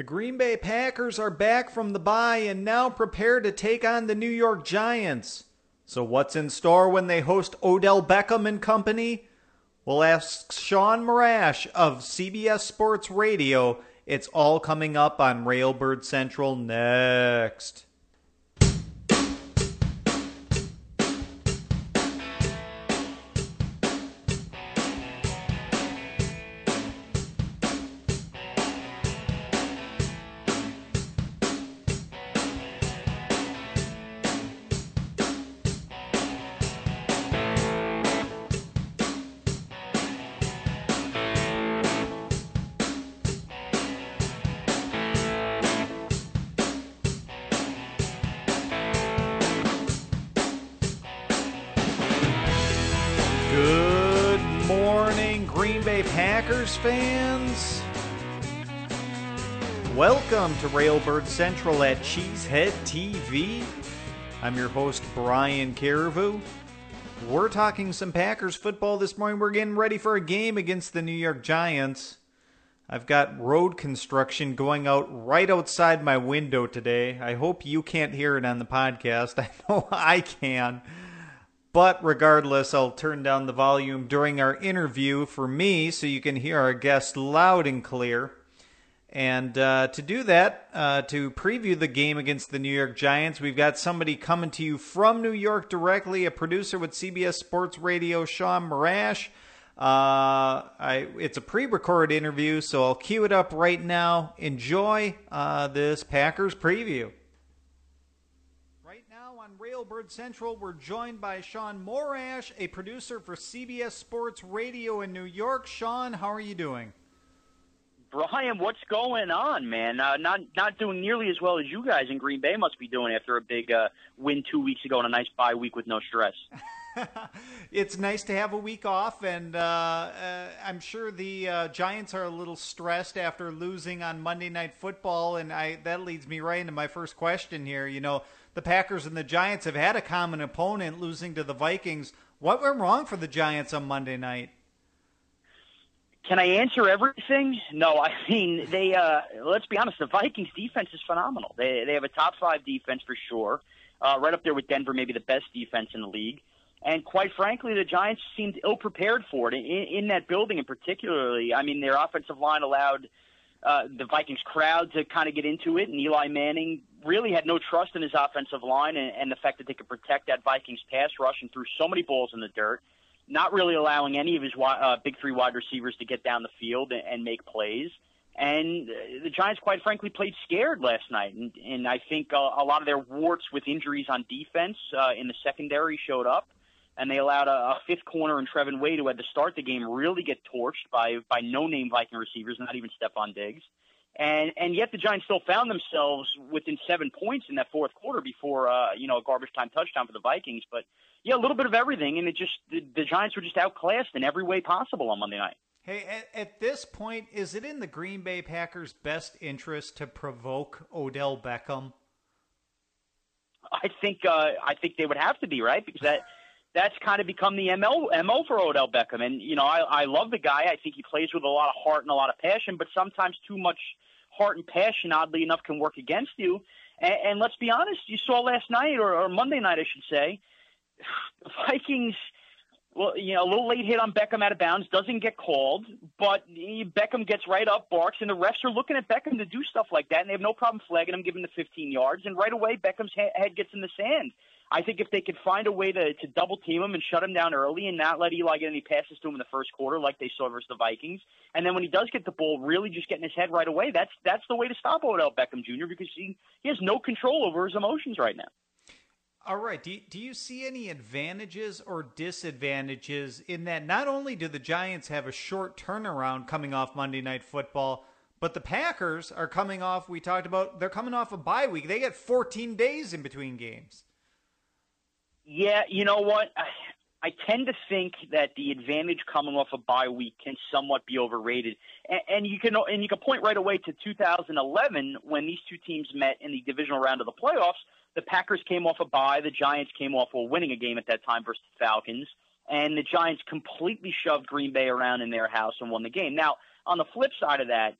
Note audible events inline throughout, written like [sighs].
The Green Bay Packers are back from the bye and now prepare to take on the New York Giants. So, what's in store when they host Odell Beckham and company? We'll ask Sean Morash of CBS Sports Radio. It's all coming up on Railbird Central next. To Railbird Central at Cheesehead TV. I'm your host, Brian Carriveau. We're talking some Packers football this morning. We're getting ready for a game against the New York Giants. I've got road construction going out right outside my window today. I hope you can't hear it on the podcast. [laughs] I know I can. But regardless, I'll turn down the volume during our interview for me so you can hear our guest loud and clear. And uh, to do that, uh, to preview the game against the New York Giants, we've got somebody coming to you from New York directly, a producer with CBS Sports Radio, Sean Morash. Uh, I, it's a pre-recorded interview, so I'll cue it up right now. Enjoy uh, this Packers preview. Right now on Railbird Central, we're joined by Sean Morash, a producer for CBS Sports Radio in New York. Sean, how are you doing? Brian, what's going on, man? Uh, not not doing nearly as well as you guys in Green Bay must be doing after a big uh, win two weeks ago and a nice bye week with no stress. [laughs] it's nice to have a week off, and uh, uh, I'm sure the uh, Giants are a little stressed after losing on Monday Night Football, and I that leads me right into my first question here. You know, the Packers and the Giants have had a common opponent, losing to the Vikings. What went wrong for the Giants on Monday night? Can I answer everything? No, I [laughs] mean they. Uh, let's be honest. The Vikings defense is phenomenal. They they have a top five defense for sure, uh, right up there with Denver, maybe the best defense in the league. And quite frankly, the Giants seemed ill prepared for it in, in that building, and particularly, I mean, their offensive line allowed uh, the Vikings crowd to kind of get into it, and Eli Manning really had no trust in his offensive line and, and the fact that they could protect that Vikings pass rush and threw so many balls in the dirt, not really allowing any of his uh, big three wide receivers to get down the field and, make plays. And uh, the Giants, quite frankly, played scared last night, and, and I think uh, a lot of their warts with injuries on defense uh, in the secondary showed up and they allowed a, a fifth corner and Trevin Wade, who had to start the game, really get torched by by no name Viking receivers, not even Stefon Diggs. And and yet the Giants still found themselves within seven points in that fourth quarter before uh, you know a garbage time touchdown for the Vikings. But yeah, a little bit of everything, and it just the, the Giants were just outclassed in every way possible on Monday night. Hey, at, at, this point, is it in the Green Bay Packers' best interest to provoke Odell Beckham? I think uh, I think they would have to be right because that that's kind of become the MO, MO for Odell Beckham. And, you know, I, I love the guy. I think he plays with a lot of heart and a lot of passion, but sometimes too much heart and passion, oddly enough, can work against you. And, and let's be honest, you saw last night, or, or Monday night, I should say, [sighs] the Vikings – well, you know, a little late hit on Beckham out of bounds, doesn't get called, but Beckham gets right up, barks, and the refs are looking at Beckham to do stuff like that, and they have no problem flagging him, giving the 15 yards, and right away Beckham's head gets in the sand. I think if they could find a way to, to double team him and shut him down early and not let Eli get any passes to him in the first quarter like they saw versus the Vikings, and then when he does get the ball, really just getting his head right away, that's that's the way to stop Odell Beckham Jr. because he, he has no control over his emotions right now. All right. Do do you see any advantages or disadvantages in that not only do the Giants have a short turnaround coming off Monday Night Football, but the Packers are coming off, we talked about, they're coming off a bye week. They get 14 days in between games. Yeah, you know what? I, I tend to think that the advantage coming off a bye week can somewhat be overrated, and, and you can and you can point right away to 2011 when these two teams met in the divisional round of the playoffs the Packers came off a bye. The Giants came off while winning a game at that time versus the Falcons. And the Giants completely shoved Green Bay around in their house and won the game. Now, on the flip side of that,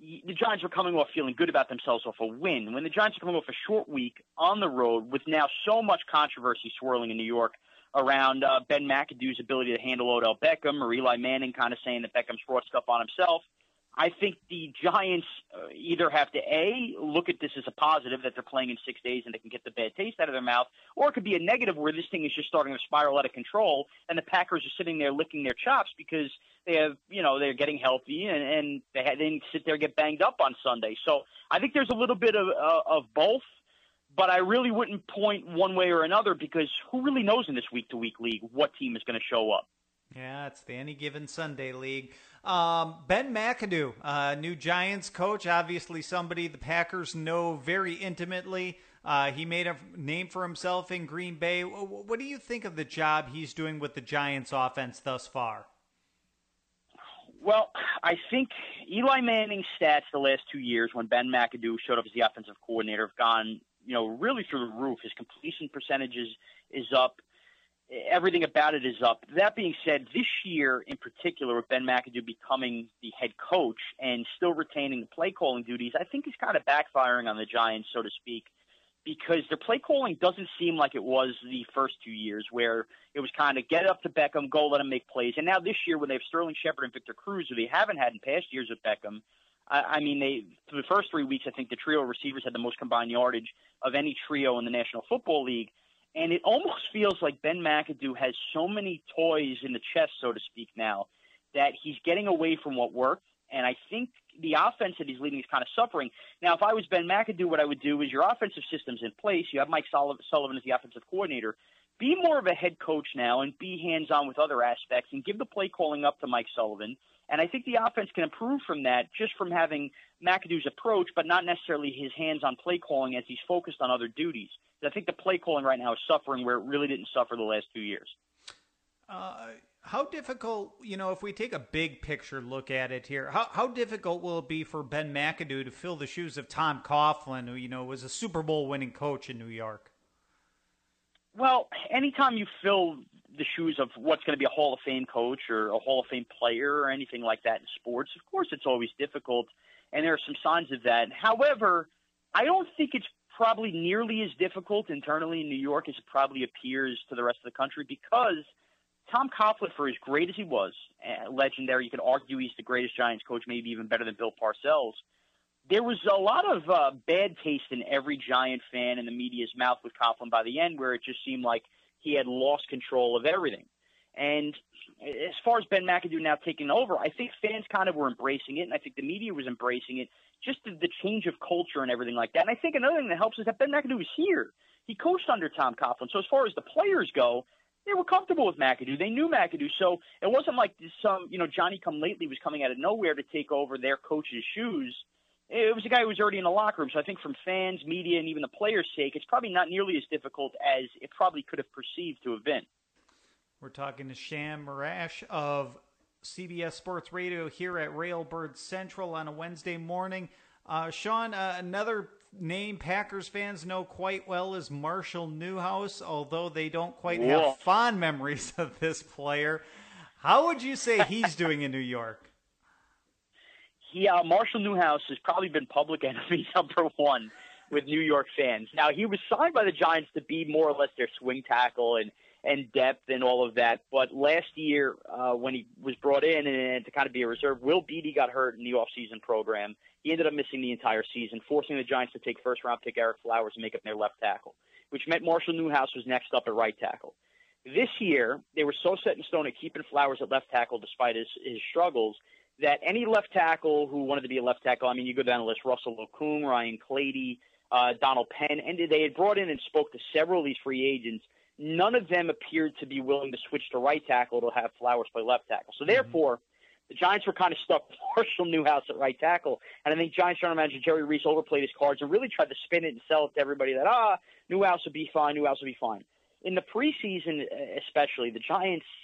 the Giants were coming off feeling good about themselves off a win. When the Giants are coming off a short week on the road with now so much controversy swirling in New York around uh, Ben McAdoo's ability to handle Odell Beckham or Eli Manning kind of saying that Beckham's brought stuff on himself, I think the Giants uh, either have to a look at this as a positive that they're playing in six days and they can get the bad taste out of their mouth, or it could be a negative where this thing is just starting to spiral out of control and the Packers are sitting there licking their chops because they have you know they're getting healthy and, and they, didn't sit there and get banged up on Sunday. So I think there's a little bit of uh, of both, but I really wouldn't point one way or another because who really knows in this week to week league what team is going to show up. Yeah, it's the any given Sunday league. Um, ben McAdoo, uh, new Giants coach, obviously somebody the Packers know very intimately. Uh, he made a name for himself in Green Bay. What do you think of the job he's doing with the Giants offense thus far? Well, I think Eli Manning's stats the last two years when Ben McAdoo showed up as the offensive coordinator have gone, you know, really through the roof. His completion percentages is up everything about it is up. That being said, this year in particular, with Ben McAdoo becoming the head coach and still retaining the play calling duties, I think he's kind of backfiring on the Giants, so to speak, because their play calling doesn't seem like it was the first two years, where it was kind of get up to Beckham, go let him make plays. And now this year, when they have Sterling Shepard and Victor Cruz, who they haven't had in past years with Beckham, I, mean, they for the first three weeks, I think the trio of receivers had the most combined yardage of any trio in the National Football League. And it almost [laughs] feels like Ben McAdoo has so many toys in the chest, so to speak, now that he's getting away from what worked. And I think the offense that he's leading is kind of suffering. Now, if I was Ben McAdoo, what I would do is your offensive system's in place. You have Mike Sullivan as the offensive coordinator. Be more of a head coach now and be hands on with other aspects and give the play calling up to Mike Sullivan and I think the offense can improve from that just from having McAdoo's approach, but not necessarily his hands on play calling as he's focused on other duties. I think the play calling right now is suffering where it really didn't suffer the last two years. Uh, how difficult, you know, if we take a big picture look at it here, how, how difficult will it be for Ben McAdoo to fill the shoes of Tom Coughlin, who, you know, was a Super Bowl winning coach in New York? Well, anytime you fill the shoes of what's going to be a Hall of Fame coach or a Hall of Fame player or anything like that in sports, of course it's always difficult, and there are some signs of that. However, I don't think it's probably nearly as difficult internally in New York as it probably appears to the rest of the country because Tom Coughlin, for as great as he was, legendary, you could argue he's the greatest Giants coach, maybe even better than Bill Parcells. There was a lot of uh, bad taste in every Giant fan in the media's mouth with Coughlin by the end, where it just seemed like – he had lost control of everything. And as far as Ben McAdoo now taking over, I think fans kind of were embracing it, and I think the media was embracing it, just the, the change of culture and everything like that. And I think another thing that helps is that Ben McAdoo was here. He coached under Tom Coughlin. So as far as the players go, they were comfortable with McAdoo. They knew McAdoo. So it wasn't like some, you know, Johnny come lately was coming out of nowhere to take over their coach's shoes it was a guy who was already in the locker room. So I think from fans, media, and even the players' sake, it's probably not nearly as difficult as it probably could have perceived to have been. We're talking to Sean Morash of CBS Sports Radio here at Railbird Central on a Wednesday morning. Uh, Sean, uh, another name Packers fans know quite well is Marshall Newhouse, although they don't quite Whoa. have fond memories [laughs] of this player. How would you say he's doing in New York? he uh, Marshall Newhouse has probably been public [laughs] enemy number one with New York fans. Now he was signed by the Giants to be more or less their swing tackle and and depth and all of that. But last year, uh, when he was brought in and to kind of be a reserve, Will Beatty got hurt in the offseason program. He ended up missing the entire season, forcing the Giants to take first round pick Ereck Flowers and make up their left tackle, which meant Marshall Newhouse was next up at right tackle. This year, they were so set in stone at keeping Flowers at left tackle despite his, his struggles that any left tackle who wanted to be a left tackle, I mean, you go down the list, Russell Okung, Ryan Clady, uh, Donald Penn, and they had brought in and spoke to several of these free agents. None of them appeared to be willing to switch to right tackle to have Flowers play left tackle. So therefore, mm-hmm. the Giants were kind of stuck with [laughs] Marshall Newhouse at right tackle. And I think Giants general manager Jerry Reese overplayed his cards and really tried to spin it and sell it to everybody that, ah, Newhouse will be fine, Newhouse will be fine. In the preseason, especially, the Giants –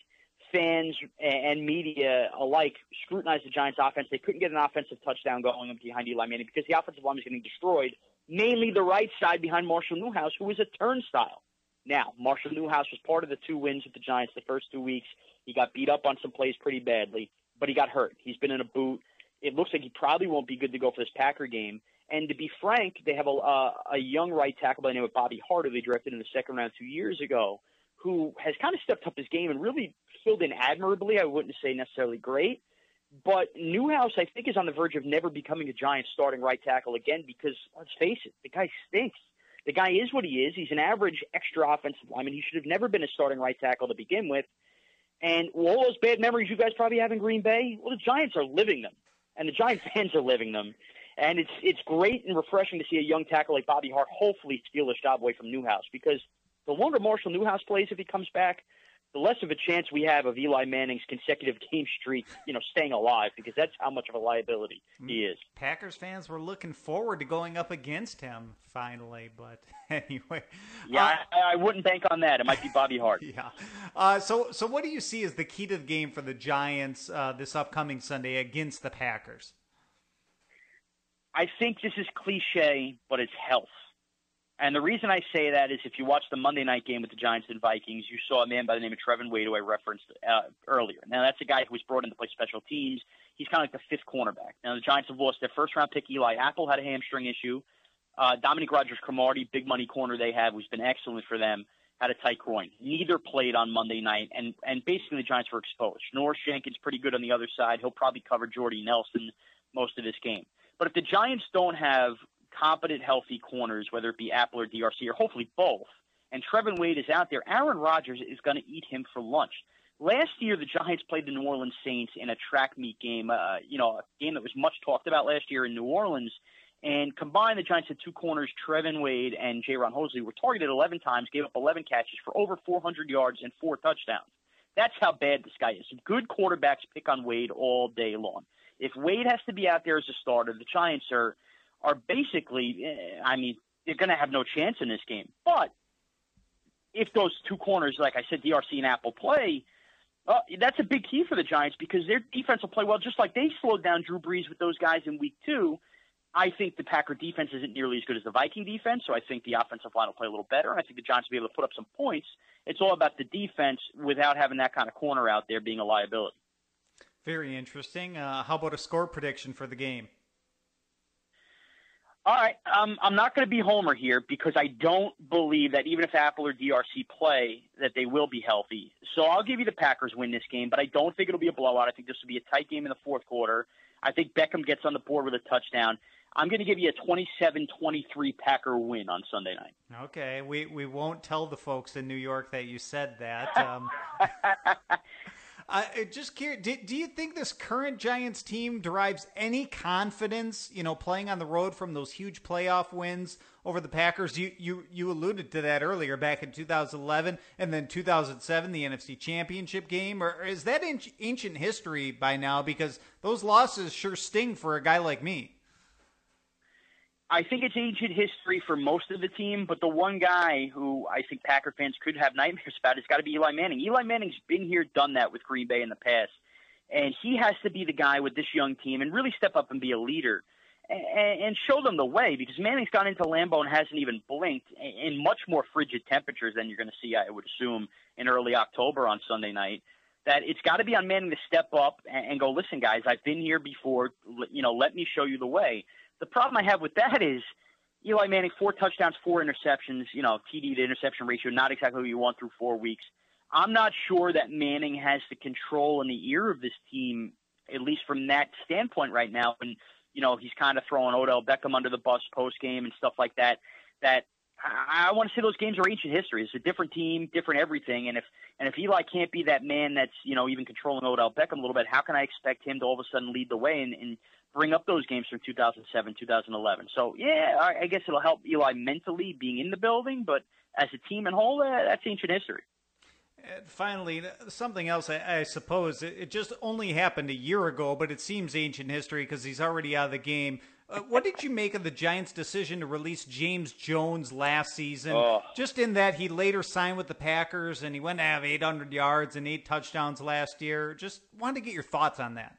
fans and media alike scrutinized the Giants' offense. They couldn't get an offensive touchdown going behind Eli Manning because the offensive line was getting destroyed, mainly the right side behind Marshall Newhouse, who was a turnstile. Now, Marshall Newhouse was part of the two wins with the Giants the first two weeks. He got beat up on some plays pretty badly, but he got hurt. He's been in a boot. It looks like he probably won't be good to go for this Packer game. And to be frank, they have a, uh, a young right tackle by the name of Bobby Hart, who they drafted in the second round two years ago, who has kind of stepped up his game and really filled in admirably. I wouldn't say necessarily great, but Newhouse, I think, is on the verge of never becoming a Giant starting right tackle again because, let's face it, the guy stinks. The guy is what he is. He's an average extra offensive lineman. He should have never been a starting right tackle to begin with. And all those bad memories you guys probably have in Green Bay, well, the Giants are living them, and the Giant [laughs] fans are living them. And it's it's great and refreshing to see a young tackle like Bobby Hart hopefully steal his job away from Newhouse because the longer Marshall Newhouse plays if he comes back, the less of a chance we have of Eli Manning's consecutive [laughs] game streak, you know, staying alive because that's how much of a liability he is. Packers fans were looking forward to going up against him finally, but [laughs] anyway. Yeah, uh, I, I, wouldn't bank on that. It might be Bobby Hart. [laughs] yeah. Uh, so, so what do you see as the key to the game for the Giants uh, this upcoming Sunday against the Packers? I think this is cliche, but it's health. And the reason I say that is if you watch the Monday night game with the Giants and Vikings, you saw a man by the name of Trevin Wade, who I referenced uh, earlier. Now, that's a guy who was brought in to play special teams. He's kind of like the fifth cornerback. Now, the Giants have lost their first round pick. Eli Apple had a hamstring issue. Uh, Dominique Rodgers Cromartie, big money corner they have, who's been excellent for them, had a tight groin. Neither played on Monday night, and, and basically the Giants were exposed. Janoris Jenkins pretty good on the other side. He'll probably cover Jordy Nelson most of this game. But if the Giants don't have competent, healthy corners, whether it be Apple or DRC, or hopefully both, and Trevin Wade is out there, Aaron Rodgers is going to eat him for lunch. Last year, the Giants played the New Orleans Saints in a track meet game, uh, you know, a game that was much talked about last year in New Orleans. And combined, the Giants had two corners, Trevin Wade and Jayron Hosley, were targeted 11 times, gave up 11 catches for over 400 yards and four touchdowns. That's how bad this guy is. Good quarterbacks pick on Wade all day long. If Wade has to be out there as a starter, the Giants are are basically, eh, I mean, they're going to have no chance in this game. But if those two corners, like I said, DRC and Apple play, uh, that's a big key for the Giants because their defense will play well, just like they slowed down Drew Brees with those guys in Week Two. I think the Packer defense isn't nearly as good as the Viking defense, so I think the offensive line will play a little better, and I think the Giants will be able to put up some points. It's all about the defense without having that kind of corner out there being a liability. Very interesting. Uh, how about a score prediction for the game? All right, um, I'm not going to be Homer here because I don't believe that even if Apple or DRC play, that they will be healthy. So I'll give you the Packers win this game, but I don't think it'll be a blowout. I think this will be a tight game in the fourth quarter. I think Beckham gets on the board with a touchdown. I'm going to give you a 27-23 Packer win on Sunday night. Okay, we we won't tell the folks in New York that you said that. Um, [laughs] Just do, do you think this current Giants team derives any confidence, you know, playing on the road from those huge playoff wins over the Packers? You you you alluded to that earlier, back in 2011 and then 2007, the NFC Championship game, or is that ancient history by now? Because those losses sure sting for a guy like me. I think it's ancient history for most of the team, but the one guy who I think Packer fans could have nightmares [laughs] about has got to be Eli Manning. Eli Manning's been here, done that with Green Bay in the past, and he has to be the guy with this young team and really step up and be a leader and, and show them the way because Manning's gone into Lambeau and hasn't even blinked in much more frigid temperatures than you're going to see, I would assume, in early October on Sunday night. That it's got to be on Manning to step up and go, listen, guys, I've been here before. You know, let me show you the way the problem I have with that is Eli Manning, four touchdowns, four interceptions, you know, TD to interception ratio, not exactly what you want through four weeks. I'm not sure that Manning has the control in the ear of this team, at least from that standpoint right now. And, you know, he's kind of throwing Odell Beckham under the bus post game and stuff like that. That I, I want to say those games are ancient history. It's a different team, different everything. And if and if Eli can't be that man that's you know even controlling Odell Beckham a little bit, how can I expect him to all of a sudden lead the way and, and bring up those games from 2007, 2011. So yeah, I, I guess it'll help Eli mentally being in the building, but as a team and whole, uh, that's ancient history. And finally, something else, I, I suppose it just only happened a year ago, but it seems ancient history because he's already out of the game. Uh, what did you make of the Giants' decision to release James Jones last season? Oh. Just in that he later signed with the Packers and he went to have 800 yards and eight touchdowns last year. Just wanted to get your thoughts on that.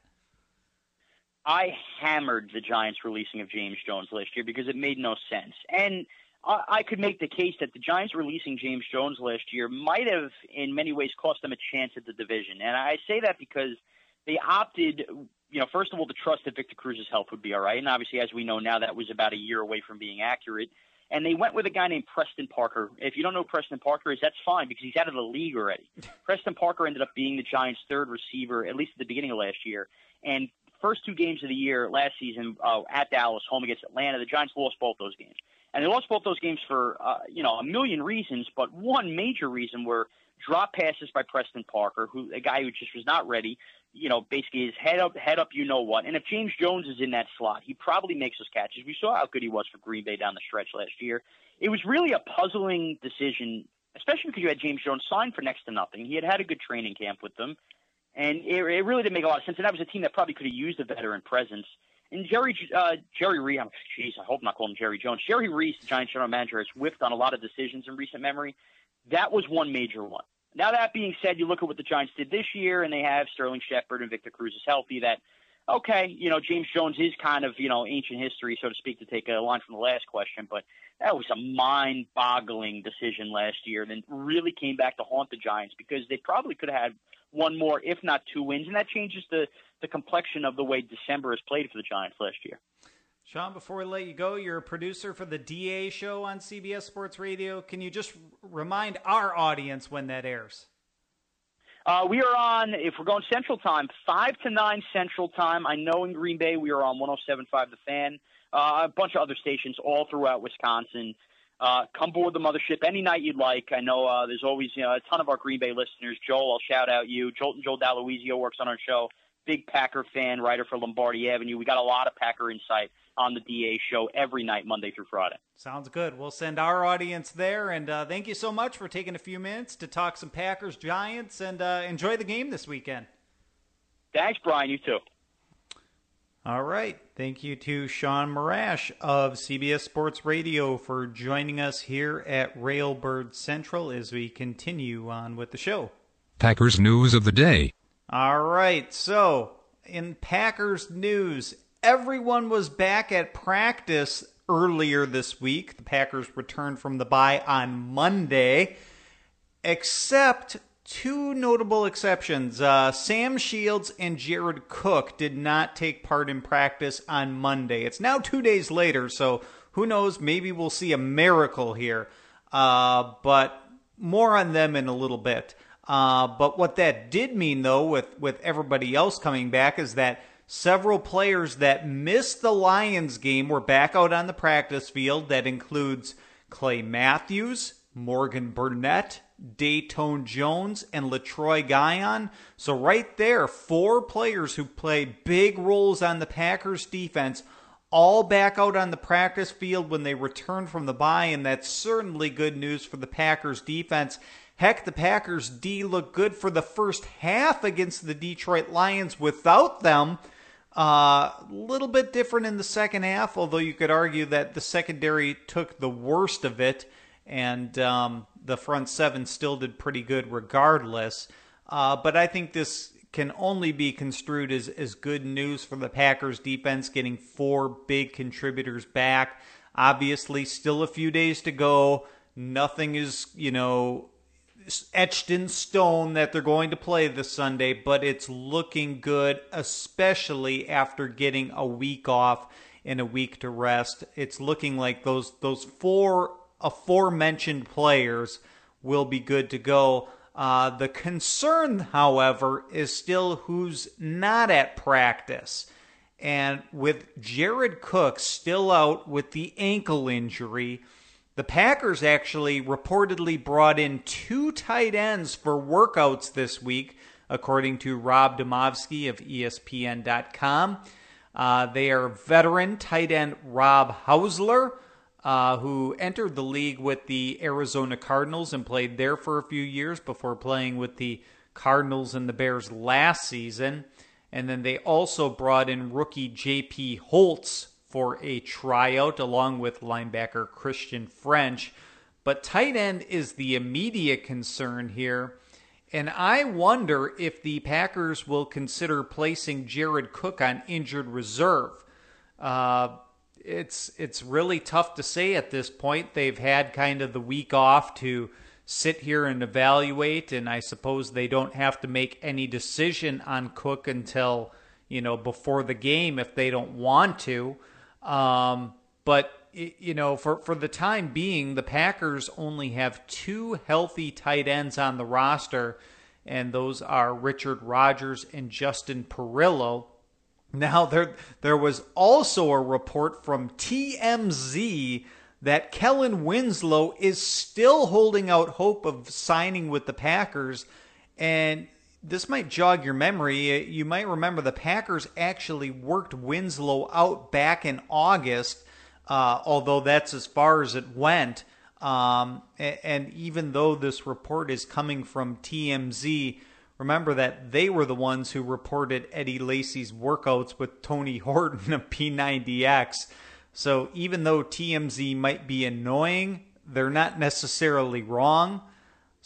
I hammered the Giants releasing of James Jones last year because it made no sense. And I, I could make the case that the Giants releasing James Jones last year might have, in many ways, cost them a chance at the division. And I say that because they opted you know, first of all, the trust that Victor Cruz's health would be all right, and obviously, as we know now, that was about a year away from being accurate. And they went with a guy named Preston Parker. If you don't know who Preston Parker is, that's fine because he's out of the league already. [laughs] Preston Parker ended up being the Giants' third receiver, at least at the beginning of last year. And first two games of the year last season uh, at Dallas, home against Atlanta, the Giants lost both those games. And they lost both those games for, uh, you know, a million reasons, but one major reason were drop passes by Preston Parker, who a guy who just was not ready. You know, basically his head up, head up, you know what. And if James Jones is in that slot, he probably makes those catches. We saw how good he was for Green Bay down the stretch last year. It was really a puzzling decision, especially because you had James Jones signed for next to nothing. He had had a good training camp with them, and it, it really didn't make a lot of sense. And that was a team that probably could have used a veteran presence. And Jerry uh, Jerry Reese, jeez, I hope I'm not calling him Jerry Jones. Jerry Reese, the Giants general manager, has whiffed on a lot of decisions in recent memory. That was one major one. Now that being said, you look at what the Giants did this year, and they have Sterling Shepard and Victor Cruz is healthy. That okay, you know James Jones is kind of you know ancient history, so to speak, to take a line from the last question, but that was a mind-boggling decision last year. And then really came back to haunt the Giants because they probably could have had one more, if not two wins, and that changes the the complexion of the way December has played for the Giants last year. Sean, before we let you go, you're a producer for the DA show on CBS Sports Radio. Can you just remind our audience when that airs? Uh, we are on, if we're going Central Time, 5 to 9 Central Time. I know in Green Bay we are on 107.5 The Fan, uh, a bunch of other stations all throughout Wisconsin. Uh, come board the mothership any night you'd like. I know uh, there's always you know, a ton of our Green Bay listeners. Joel, I'll shout out you. Joel, Joel Daloisio works on our show. Big Packer fan, writer for Lombardi Avenue. We got a lot of Packer insight on the DA show every night, Monday through Friday. Sounds good. We'll send our audience there. And uh, thank you so much for taking a few minutes to talk some Packers, Giants, and uh, enjoy the game this weekend. Thanks, Brian. You too. All right. Thank you to Sean Morash of CBS Sports Radio for joining us here at Railbird Central as we continue on with the show. Packers news of the day. All right. So, in Packers news, everyone was back at practice earlier this week. The Packers returned from the bye on Monday, except two notable exceptions. Uh, Sam Shields and Jared Cook did not take part in practice on Monday. It's now two days later, so who knows? Maybe we'll see a miracle here. Uh, but more on them in a little bit. Uh, but what that did mean, though, with, with everybody else coming back, is that several players that missed the Lions game were back out on the practice field. That includes Clay Matthews, Morgan Burnett, Datone Jones, and Letroy Guion. So, right there, four players who play big roles on the Packers defense, all back out on the practice field when they return from the bye, and that's certainly good news for the Packers defense. Heck, the Packers D looked good for the first half against the Detroit Lions without them. A uh, little bit different in the second half, although you could argue that the secondary took the worst of it, and um, the front seven still did pretty good regardless. Uh, but I think this can only be construed as, as good news for the Packers defense, getting four big contributors back. Obviously, still a few days to go. Nothing is, you know, etched in stone that they're going to play this Sunday, but it's looking good, especially after getting a week off and a week to rest. It's looking like those those four aforementioned players will be good to go. Uh, the concern, however, is still who's not at practice. And with Jared Cook still out with the ankle injury, the Packers actually reportedly brought in two tight ends for workouts this week, according to Rob Demovsky of ESPN.com. Uh, they are veteran tight end Rob Housler, uh, who entered the league with the Arizona Cardinals and played there for a few years before playing with the Cardinals and the Bears last season. And then they also brought in rookie J.P. Holtz for a tryout along with linebacker Christian French. But tight end is the immediate concern here. And I wonder if the Packers will consider placing Jared Cook on injured reserve. Uh, it's it's really tough to say at this point. They've had kind of the week off to sit here and evaluate, and I suppose they don't have to make any decision on Cook until you know, before the game if they don't want to. Um, but you know, for for the time being, the Packers only have two healthy tight ends on the roster, and those are Richard Rodgers and Justin Perillo. Now there there was also a report from TMZ that Kellen Winslow is still holding out hope of signing with the Packers and this might jog your memory. You might remember the Packers actually worked Winslow out back in August, uh, although that's as far as it went. Um, and, even though this report is coming from TMZ, remember that they were the ones who reported Eddie Lacy's workouts with Tony [laughs] Horton of P90X. So even though TMZ might be annoying, they're not necessarily wrong.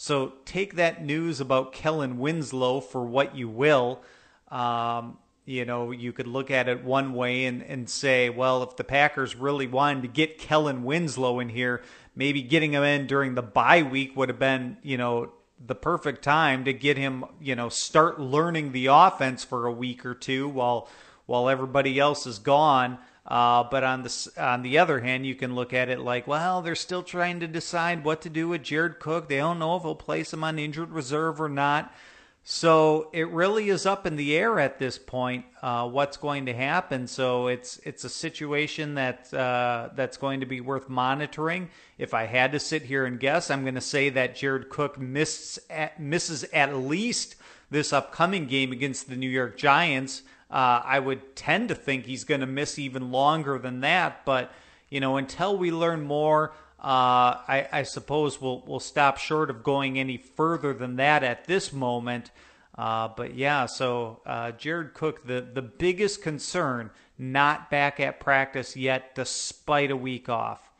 So take that news about Kellen Winslow for what you will. Um, you know, you could look at it one way and, and say, well, if the Packers really wanted to get Kellen Winslow in here, maybe getting him in during the bye week would have been, you know, the perfect time to get him, you know, start learning the offense for a week or two while while everybody else is gone. Uh, but on the on the other hand, you can look at it like, well, they're still trying to decide what to do with Jared Cook. They don't know if he'll place him on injured reserve or not. So it really is up in the air at this point uh, what's going to happen. So it's it's a situation that uh, that's going to be worth monitoring. If I had to sit here and guess, I'm going to say that Jared Cook misses at, misses at least this upcoming game against the New York Giants. Uh, I would tend to think he's going to miss even longer than that. But you know, until we learn more, uh, I, I, suppose we'll we'll stop short of going any further than that at this moment. Uh, but yeah, so uh, Jared Cook, the the biggest concern, not back at practice yet, despite a week off.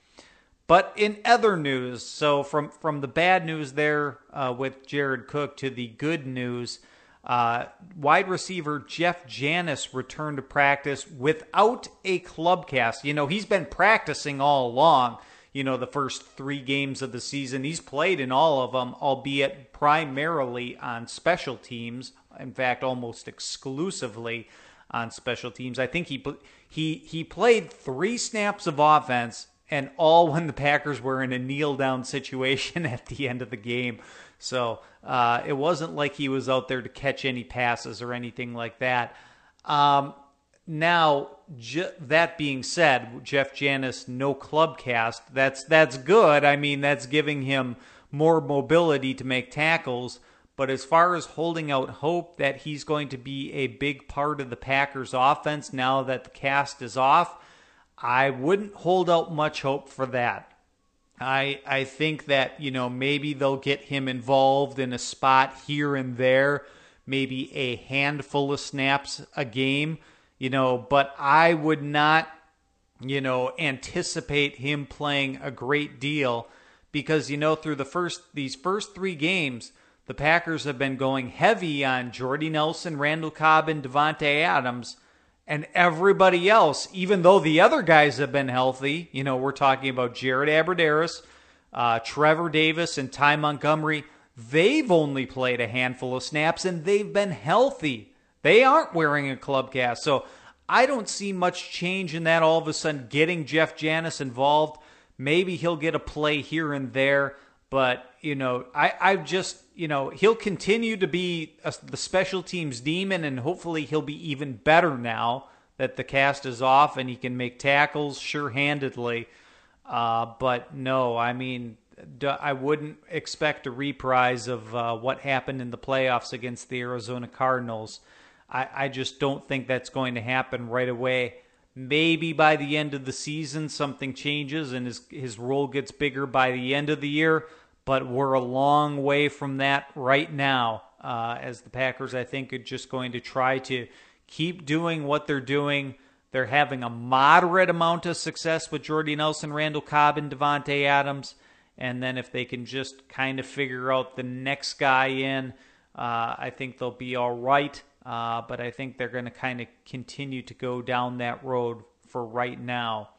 But in other news, so from from the bad news there uh, with Jared Cook to the good news. Uh, wide receiver Jeff Janis returned to practice without a club cast. You know, he's been practicing all along, you know, the first three games of the season. He's played in all of them, albeit primarily on special teams. In fact, almost exclusively on special teams. I think he he he played three snaps of offense and all when the Packers were in a kneel down situation [laughs] at the end of the game. So uh, it wasn't like he was out there to catch any passes or anything like that. Um, now, that being said, Jeff Janis no club cast. That's that's good. I mean, that's giving him more mobility to make tackles. But as far as holding out hope that he's going to be a big part of the Packers offense now that the cast is off, I wouldn't hold out much hope for that. I I think that you know maybe they'll get him involved in a spot here and there, maybe a handful of snaps a game, you know, but I would not you know anticipate him playing a great deal because you know through the first these first 3 games the Packers have been going heavy on Jordy Nelson, Randall Cobb and Davante Adams and everybody else, even though the other guys have been healthy, you know, we're talking about Jared Abbrederis, uh, Trevor Davis, and Ty Montgomery, they've only played a handful of snaps and they've been healthy. They aren't wearing a club cast. So I don't see much change in that all of a sudden getting Jeff Janis involved. Maybe he'll get a play here and there. But, you know, I, I just, you know, he'll continue to be a, the special teams demon, and hopefully he'll be even better now that the cast is off and he can make tackles sure handedly. Uh, but no, I mean, I wouldn't expect a reprise of uh, what happened in the playoffs against the Arizona Cardinals. I, I just don't think that's going to happen right away. Maybe by the end of the season, something changes and his, his role gets bigger by the end of the year but we're a long way from that right now. Uh, as the Packers, I think, are just going to try to keep doing what they're doing. They're having a moderate amount of success with Jordy Nelson, Randall Cobb, and Davante Adams. And then if they can just kind of figure out the next guy in, uh, I think they'll be all right. Uh, but I think they're going to kind of continue to go down that road for right now.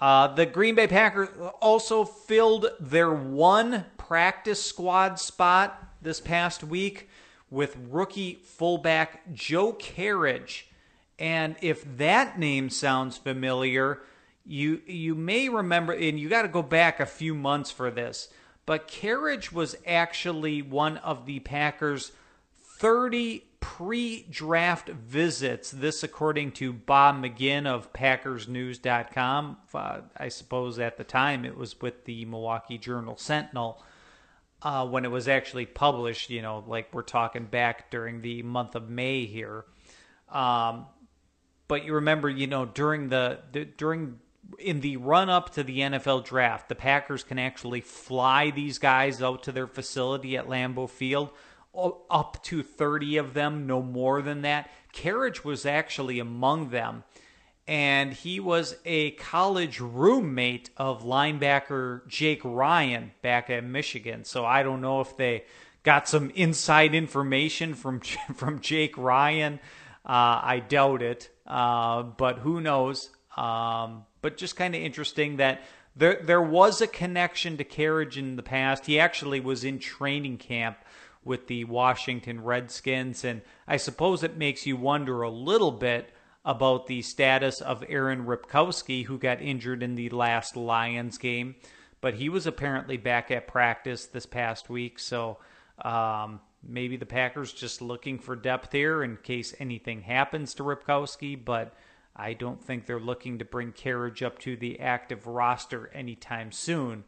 Uh, the Green Bay Packers also filled their one practice squad spot this past week with rookie fullback Joe Kerridge And if that name sounds familiar, you you may remember, and you got to go back a few months for this. But Carriage was actually one of the Packers' 30 pre-draft visits. This, according to Bob McGinn of PackersNews.com. Uh, I suppose at the time it was with the Milwaukee Journal Sentinel. Uh, when it was actually published, you know, like we're talking back during the month of May here. Um, but you remember, you know, during the, the during in the run up to the NFL draft, the Packers can actually fly these guys out to their facility at Lambeau Field, up to 30 of them, no more than that. Kerridge was actually among them, and he was a college roommate of linebacker Jake Ryan back at Michigan. So I don't know if they got some inside information from [laughs] from Jake Ryan. Uh, I doubt it. Uh, but who knows? Um, but just kind of interesting that there there was a connection to Kerridge in the past. He actually was in training camp with the Washington Redskins, and I suppose it makes you wonder a little bit about the status of Aaron Ripkowski, who got injured in the last Lions game, but he was apparently back at practice this past week. So um, maybe the Packers just looking for depth here in case anything happens to Ripkowski, but I don't think they're looking to bring Kerridge up to the active roster anytime soon.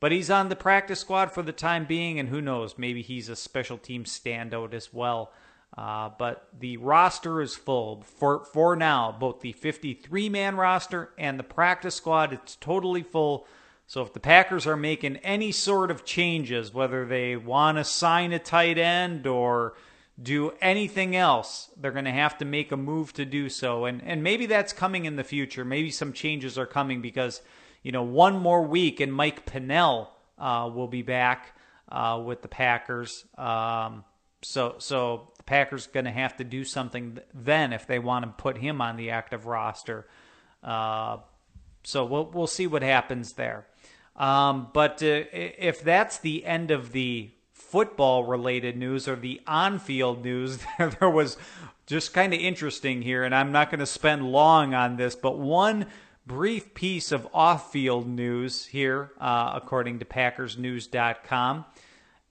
But he's on the practice squad for the time being, and who knows, maybe he's a special team standout as well. Uh, but the roster is full for for now. Both the 53 man roster and the practice squad, it's totally full. So if the Packers are making any sort of changes, whether they want to sign a tight end or do anything else, they're going to have to make a move to do so. And and maybe that's coming in the future. Maybe some changes are coming because you know one more week and Mike Pennel uh, will be back uh, with the Packers. Um, so so the Packers going to have to do something then if they want to put him on the active roster. Uh, so we'll we'll see what happens there. Um, but uh, if that's the end of the football related news or the on field news, [laughs] there was just kind of interesting here, and I'm not going to spend long on this, but one brief piece of off field news here, uh, according to PackersNews.com.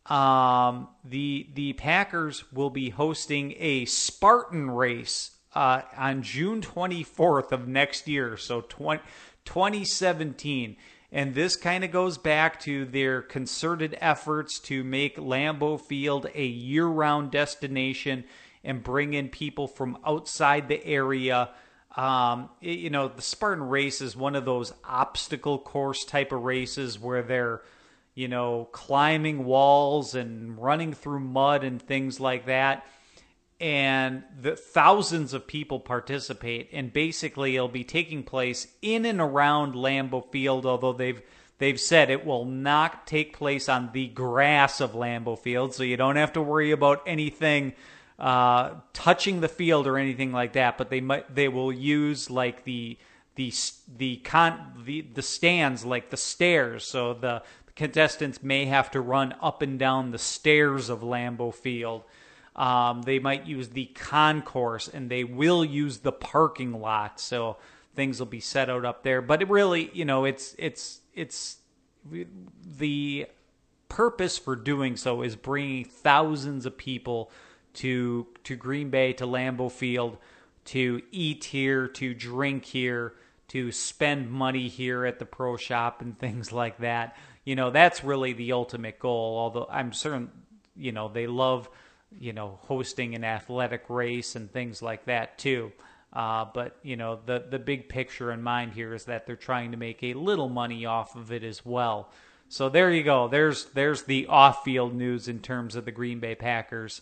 Um, the the Packers will be hosting a Spartan race uh, on June 24th of next year, so 20, 2017. And this kind of goes back to their concerted efforts to make Lambeau Field a year round destination and bring in people from outside the area. Um, you know, the Spartan race is one of those obstacle course type of races where they're, you know, climbing walls and running through mud and things like that. And the thousands of people participate and basically it'll be taking place in and around Lambeau Field although they've they've said it will not take place on the grass of Lambeau Field so you don't have to worry about anything uh, touching the field or anything like that but they might they will use like the the the con the, the stands like the stairs so the contestants may have to run up and down the stairs of Lambeau Field um, they might use the concourse and they will use the parking lot. So things will be set out up there. But it really, you know, it's it's it's the purpose for doing so is bringing thousands of people to to Green Bay to Lambeau Field to eat here, to drink here, to spend money here at the pro shop and [laughs] things like that. You know, that's really the ultimate goal. Although I'm certain, you know, they love you know, hosting an athletic race and things like that too. Uh, but you know, the the big picture in mind here is that they're trying to make a little money off of it as well. So there you go. There's there's the off-field news in terms of the Green Bay Packers.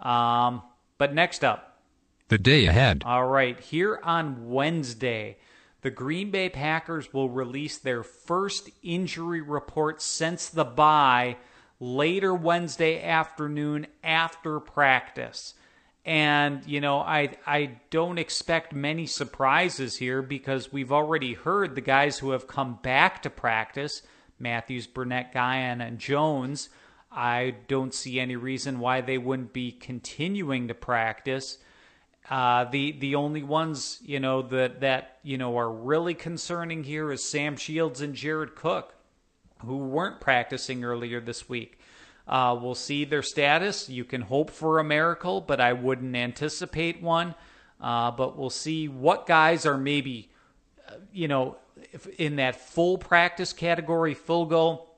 Um, but next up, the day ahead. All right, here on Wednesday, the Green Bay Packers will release their first injury report since the bye later Wednesday afternoon after practice. And, you know, I, I don't expect many surprises here because we've already heard the guys who have come back to practice Matthews, Burnett, Guion, and Jones. I don't see any reason why they wouldn't be continuing to practice. Uh, the the only ones you know that that you know are really concerning here is Sam Shields and Jared Cook, who weren't practicing earlier this week. Uh, we'll see their status. You can hope for a miracle, but I wouldn't anticipate one. Uh, but we'll see what guys are maybe, uh, you know, in that full practice category, full go,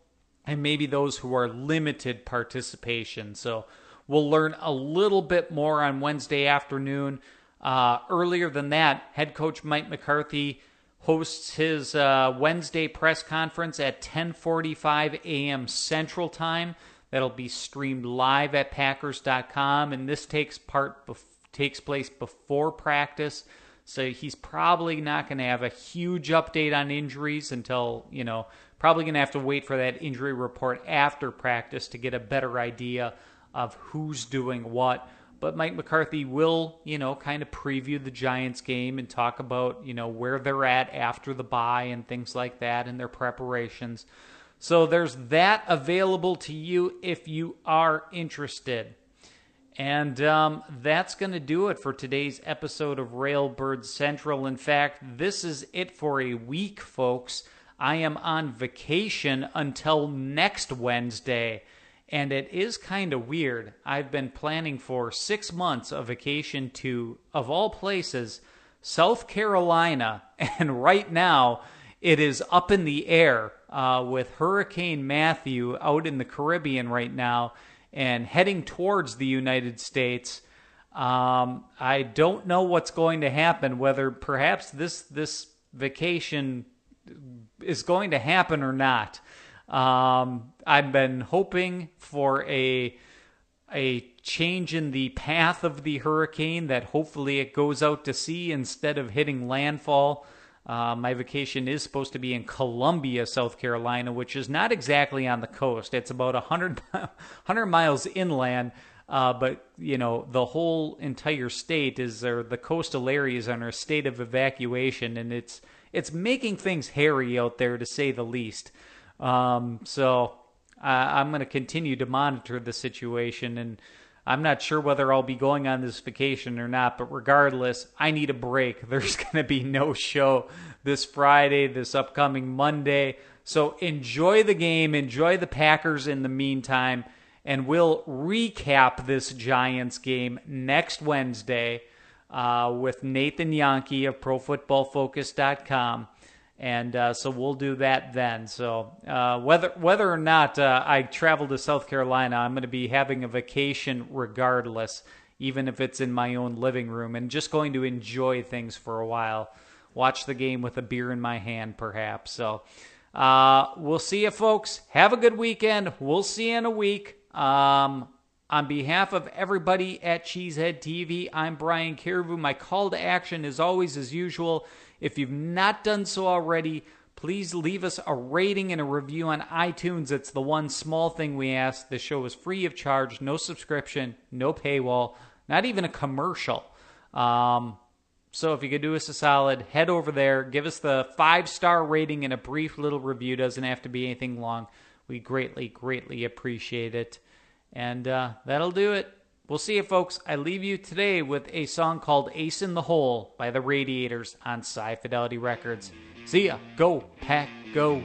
and maybe those who are limited participation. So we'll learn a little bit more on Wednesday afternoon. Uh, earlier than that, head coach Mike McCarthy hosts his uh, Wednesday press conference at 10:45 a.m. Central Time. That'll be streamed live at Packers.com, and this takes part bef- takes place before practice. So he's probably not going to have a huge update on injuries until, you know, probably going to have to wait for that injury report after practice to get a better idea of who's doing what. But Mike McCarthy will, you know, kind of preview the Giants game and talk about, you know, where they're at after the bye and things like that and their preparations. So there's that available to you if you are interested. And um, that's going to do it for today's episode of Railbird Central. In fact, this is it for a week, folks. I am on vacation until next Wednesday. And it is kind of weird. I've been planning for six months a vacation to, of all places, South Carolina. [laughs] And right now, it is up in the air uh, with Hurricane Matthew out in the Caribbean right now and heading towards the United States. Um, I don't know what's going to happen. Whether perhaps this this vacation is going to happen or not. Um, I've been hoping for a a change in the path of the hurricane that hopefully it goes out to sea instead of hitting landfall. Uh, my vacation is supposed to be in Columbia, South Carolina, which is not exactly on the coast. It's about 100, 100 [laughs] miles inland, uh, but you know the whole entire state is, or the coastal areas are in a state of evacuation, and it's it's making things hairy out there to say the least. Um, so I, I'm going to continue to monitor the situation and I'm not sure whether I'll be going on this vacation or not, but regardless, I need a break. [laughs] There's going to be no show this Friday, this upcoming Monday. So enjoy the game, enjoy the Packers in the meantime, and we'll recap this Giants game next Wednesday uh, with Nathan Jahnke of ProFootballFocus.com and uh, so we'll do that then. So uh, whether whether or not uh, I travel to South Carolina, I'm going to be having a vacation regardless, even if it's in my own living room, and just going to enjoy things for a while. Watch the game with a beer in my hand, perhaps. So uh, we'll see you, folks. Have a good weekend. We'll see you in a week. Um, on behalf of everybody at Cheesehead TV, I'm Brian Carriveau. My call to action is always as usual if you've not done so already, please leave us a rating and a review on iTunes. It's the one small thing we ask. The show is free of charge, no subscription, no paywall, not even a commercial. Um, so if you could do us a solid, head over there, give us the five star rating and a brief little review. Doesn't have to be anything long. We greatly, greatly appreciate it. And uh, that'll do it. We'll see you, folks. I leave you today with a song called Ace in the Hole by the Radiators on Sci Fidelity Records. See ya. Go, Pack, go.